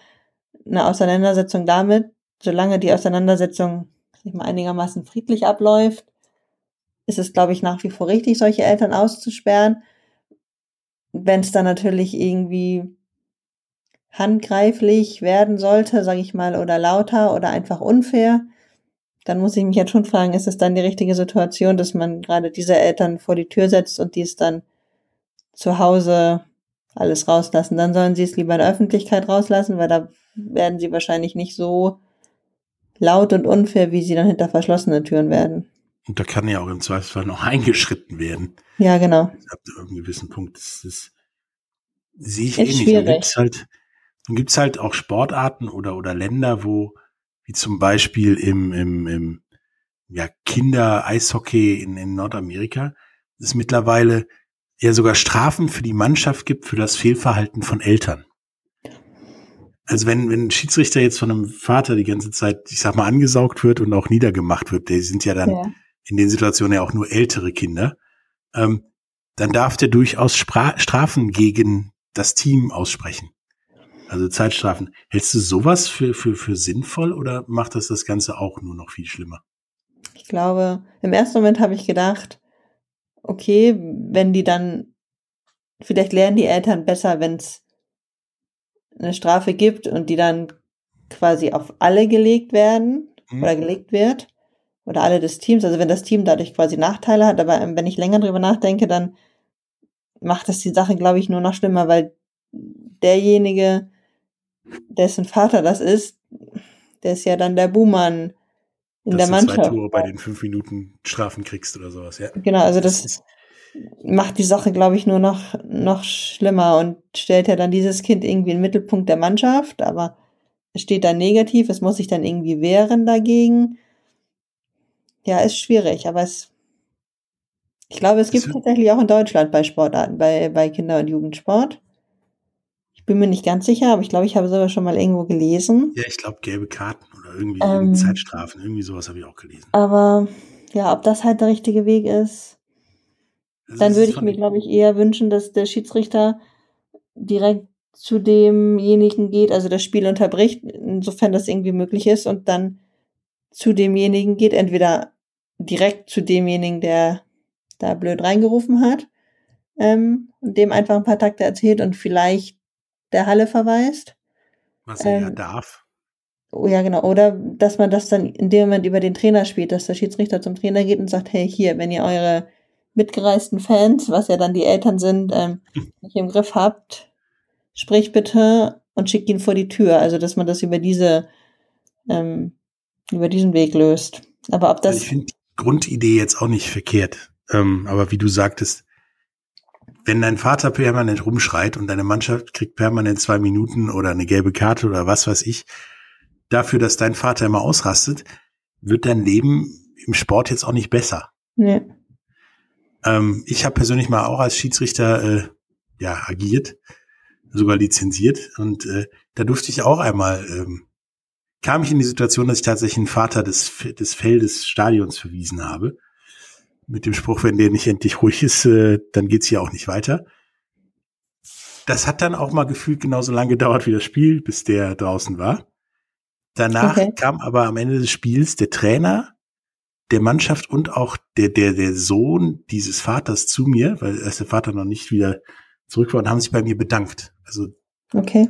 eine Auseinandersetzung damit, solange die Auseinandersetzung ich mal, einigermaßen friedlich abläuft, ist es, glaube ich, nach wie vor richtig, solche Eltern auszusperren. Wenn es dann natürlich irgendwie handgreiflich werden sollte, sage ich mal, oder lauter oder einfach unfair, dann muss ich mich jetzt schon fragen, ist es dann die richtige Situation, dass man gerade diese Eltern vor die Tür setzt und die es dann zu Hause alles rauslassen. Dann sollen sie es lieber in der Öffentlichkeit rauslassen, weil da werden sie wahrscheinlich nicht so laut und unfair, wie sie dann hinter verschlossenen Türen werden. Und da kann ja auch im Zweifelsfall noch eingeschritten werden. Ja, genau. Ab einem gewissen Punkt das, das sehe ich ist ähnlich. Schwierig. Dann gibt's halt, dann gibt's halt auch Sportarten oder, oder Länder, wo, wie zum Beispiel im, im, im ja, Kinder-Eishockey in, in Nordamerika, es mittlerweile ja sogar Strafen für die Mannschaft gibt für das Fehlverhalten von Eltern. Also wenn, wenn ein Schiedsrichter jetzt von einem Vater die ganze Zeit, ich sag mal, angesaugt wird und auch niedergemacht wird, die sind ja dann ja. in den Situationen ja auch nur ältere Kinder, ähm, dann darf der durchaus Spra Strafen gegen das Team aussprechen. Also Zeitstrafen. Hältst du sowas für, für, für sinnvoll oder macht das das Ganze auch nur noch viel schlimmer? Ich glaube, im ersten Moment habe ich gedacht, okay, wenn die dann, vielleicht lernen die Eltern besser, wenn es eine Strafe gibt und die dann quasi auf alle gelegt werden mhm. oder gelegt wird oder alle des Teams, also wenn das Team dadurch quasi Nachteile hat, aber wenn ich länger drüber nachdenke, dann macht das die Sache, glaube ich, nur noch schlimmer, weil derjenige, dessen Vater das ist, der ist ja dann der Buhmann in Dass der Mannschaft. Du zwei Tore bei den fünf Minuten Strafen kriegst oder sowas, ja. Genau, also das, das macht die Sache, glaube ich, nur noch, noch schlimmer und stellt ja dann dieses Kind irgendwie in den Mittelpunkt der Mannschaft, aber es steht dann negativ, es muss sich dann irgendwie wehren dagegen. Ja, ist schwierig, aber es, ich glaube, es gibt tatsächlich auch in Deutschland bei Sportarten, bei, bei Kinder- und Jugendsport. Ich bin mir nicht ganz sicher, aber ich glaube, ich habe sogar schon mal irgendwo gelesen. Ja, ich glaube, gelbe Karten oder irgendwie ähm, Zeitstrafen, irgendwie sowas habe ich auch gelesen. Aber ja, ob das halt der richtige Weg ist, also dann würde ich mir, glaube ich, eher wünschen, dass der Schiedsrichter direkt zu demjenigen geht, also das Spiel unterbricht, insofern das irgendwie möglich ist, und dann zu demjenigen geht, entweder direkt zu demjenigen, der da blöd reingerufen hat, ähm, und dem einfach ein paar Takte erzählt und vielleicht der Halle verweist. Was er ähm, ja darf. Oh ja, genau. Oder dass man das dann in dem Moment über den Trainer spielt, dass der Schiedsrichter zum Trainer geht und sagt, hey, hier, wenn ihr eure mitgereisten Fans, was ja dann die Eltern sind, ähm, nicht im Griff habt, sprich bitte und schickt ihn vor die Tür. Also, dass man das über diese, ähm, über diesen Weg löst. Aber ob das. Also ich finde die Grundidee jetzt auch nicht verkehrt. Ähm, aber wie du sagtest, wenn dein Vater permanent rumschreit und deine Mannschaft kriegt permanent zwei Minuten oder eine gelbe Karte oder was weiß ich, dafür, dass dein Vater immer ausrastet, wird dein Leben im Sport jetzt auch nicht besser. Nee. Ähm, ich habe persönlich mal auch als Schiedsrichter äh, ja agiert, sogar lizenziert und äh, da durfte ich auch einmal ähm, kam ich in die Situation, dass ich tatsächlich einen Vater des, des Feldes Stadions verwiesen habe mit dem Spruch, wenn der nicht endlich ruhig ist, äh, dann geht's hier auch nicht weiter. Das hat dann auch mal gefühlt genauso lange gedauert wie das Spiel, bis der draußen war. Danach okay. kam aber am Ende des Spiels der Trainer der Mannschaft und auch der, der, der Sohn dieses Vaters zu mir, weil erst der Vater noch nicht wieder zurück war und haben sich bei mir bedankt. Also, okay.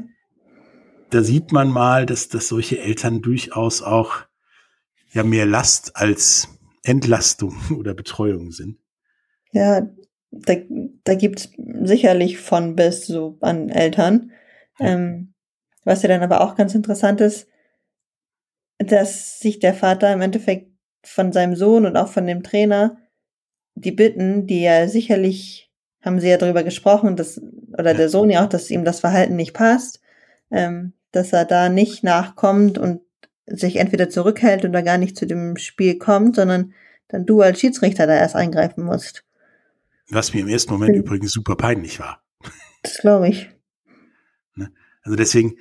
Da sieht man mal, dass, dass solche Eltern durchaus auch ja mehr Last als Entlastung oder Betreuung sind. Ja, da, da gibt's sicherlich von bis so an Eltern. Ja. Ähm, was ja dann aber auch ganz interessant ist, dass sich der Vater im Endeffekt von seinem Sohn und auch von dem Trainer die Bitten, die ja sicherlich, haben sie ja darüber gesprochen, dass, oder ja. der Sohn ja auch, dass ihm das Verhalten nicht passt, ähm, dass er da nicht nachkommt und sich entweder zurückhält oder gar nicht zu dem Spiel kommt, sondern dann du als Schiedsrichter da erst eingreifen musst. Was mir im ersten Moment mhm. übrigens super peinlich war. Das glaube ich. Ne? Also deswegen,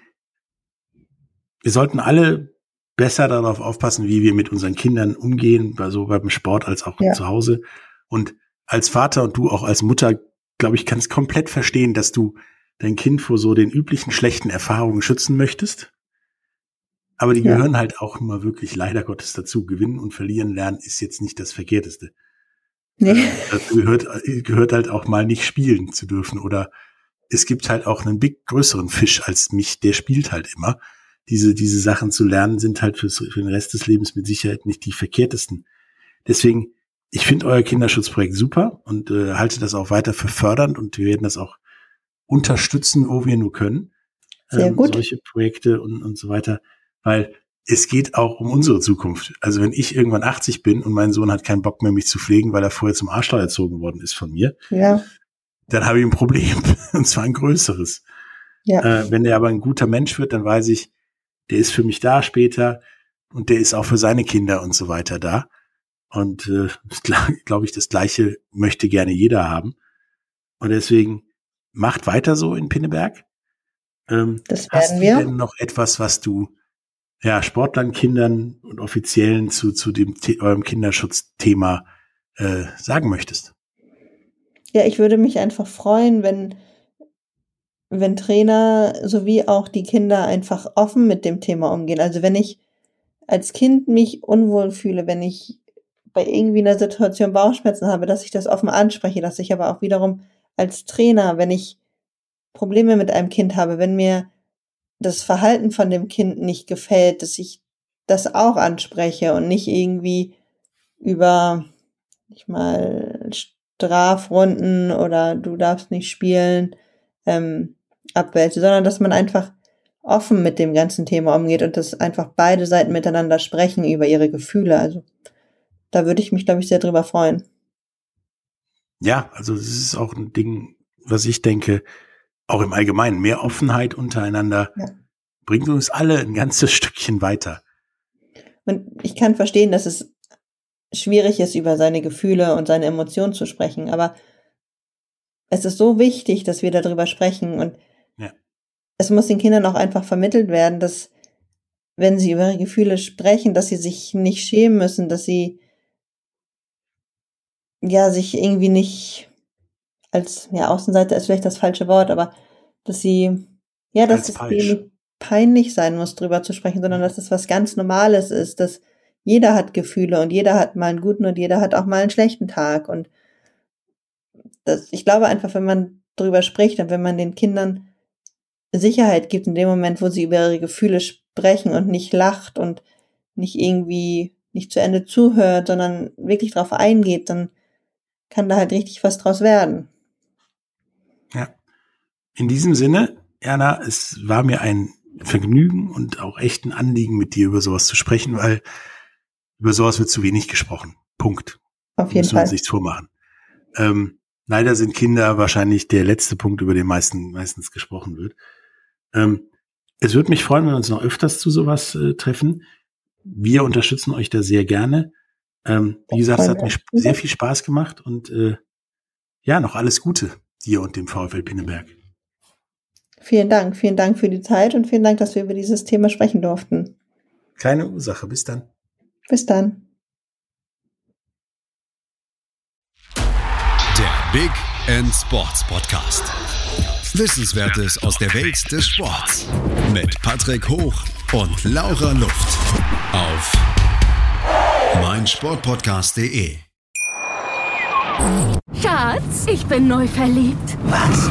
wir sollten alle besser darauf aufpassen, wie wir mit unseren Kindern umgehen, so beim Sport als auch ja. zu Hause. Und als Vater und du auch als Mutter, glaube ich, kannst komplett verstehen, dass du dein Kind vor so den üblichen schlechten Erfahrungen schützen möchtest. Aber die ja. gehören halt auch immer wirklich leider Gottes dazu. Gewinnen und verlieren lernen ist jetzt nicht das Verkehrteste. Nee. Äh, das gehört, gehört halt auch mal nicht spielen zu dürfen. Oder es gibt halt auch einen big größeren Fisch als mich, der spielt halt immer. Diese, diese Sachen zu lernen sind halt für, für den Rest des Lebens mit Sicherheit nicht die verkehrtesten. Deswegen, ich finde euer Kinderschutzprojekt super und äh, halte das auch weiter für fördernd und wir werden das auch unterstützen, wo wir nur können. Sehr ähm, gut. Solche Projekte und, und so weiter weil es geht auch um unsere Zukunft. Also wenn ich irgendwann 80 bin und mein Sohn hat keinen Bock mehr, mich zu pflegen, weil er vorher zum Arschloch erzogen worden ist von mir, ja. dann habe ich ein Problem. und zwar ein größeres. Ja. Äh, wenn der aber ein guter Mensch wird, dann weiß ich, der ist für mich da später und der ist auch für seine Kinder und so weiter da. Und äh, glaube ich, das Gleiche möchte gerne jeder haben. Und deswegen macht weiter so in Pinneberg. Ähm, das werden hast du wir. denn noch etwas, was du ja, Sportlern, Kindern und Offiziellen zu, zu dem eurem Kinderschutzthema äh, sagen möchtest? Ja, ich würde mich einfach freuen, wenn, wenn Trainer sowie auch die Kinder einfach offen mit dem Thema umgehen. Also wenn ich als Kind mich unwohl fühle, wenn ich bei irgendwie einer Situation Bauchschmerzen habe, dass ich das offen anspreche, dass ich aber auch wiederum als Trainer, wenn ich Probleme mit einem Kind habe, wenn mir das Verhalten von dem Kind nicht gefällt, dass ich das auch anspreche und nicht irgendwie über, ich mal, Strafrunden oder du darfst nicht spielen, ähm, abwälze, sondern dass man einfach offen mit dem ganzen Thema umgeht und dass einfach beide Seiten miteinander sprechen über ihre Gefühle. Also da würde ich mich, glaube ich, sehr drüber freuen. Ja, also das ist auch ein Ding, was ich denke, auch im Allgemeinen, mehr Offenheit untereinander ja. bringt uns alle ein ganzes Stückchen weiter. Und ich kann verstehen, dass es schwierig ist, über seine Gefühle und seine Emotionen zu sprechen, aber es ist so wichtig, dass wir darüber sprechen und ja. es muss den Kindern auch einfach vermittelt werden, dass wenn sie über ihre Gefühle sprechen, dass sie sich nicht schämen müssen, dass sie ja sich irgendwie nicht als ja Außenseiter ist vielleicht das falsche Wort, aber dass sie ja, dass es denen peinlich sein muss, drüber zu sprechen, sondern dass es was ganz Normales ist, dass jeder hat Gefühle und jeder hat mal einen guten und jeder hat auch mal einen schlechten Tag. Und das, ich glaube einfach, wenn man drüber spricht und wenn man den Kindern Sicherheit gibt in dem Moment, wo sie über ihre Gefühle sprechen und nicht lacht und nicht irgendwie nicht zu Ende zuhört, sondern wirklich drauf eingeht, dann kann da halt richtig was draus werden. In diesem Sinne, Erna, es war mir ein Vergnügen und auch echt ein Anliegen, mit dir über sowas zu sprechen, weil über sowas wird zu wenig gesprochen. Punkt. Auf jeden Müssen Fall. Müssen wir uns vormachen. Ähm, leider sind Kinder wahrscheinlich der letzte Punkt, über den meisten, meistens gesprochen wird. Ähm, es würde mich freuen, wenn wir uns noch öfters zu sowas äh, treffen. Wir unterstützen euch da sehr gerne. Ähm, wie gesagt, es hat mir sehr viel Spaß gemacht und äh, ja, noch alles Gute dir und dem VfL Pinneberg. Vielen Dank, vielen Dank für die Zeit und vielen Dank, dass wir über dieses Thema sprechen durften. Keine Ursache, bis dann. Bis dann. Der Big End Sports Podcast. Wissenswertes aus der Welt des Sports. Mit Patrick Hoch und Laura Luft. Auf meinsportpodcast.de. Schatz, ich bin neu verliebt. Was?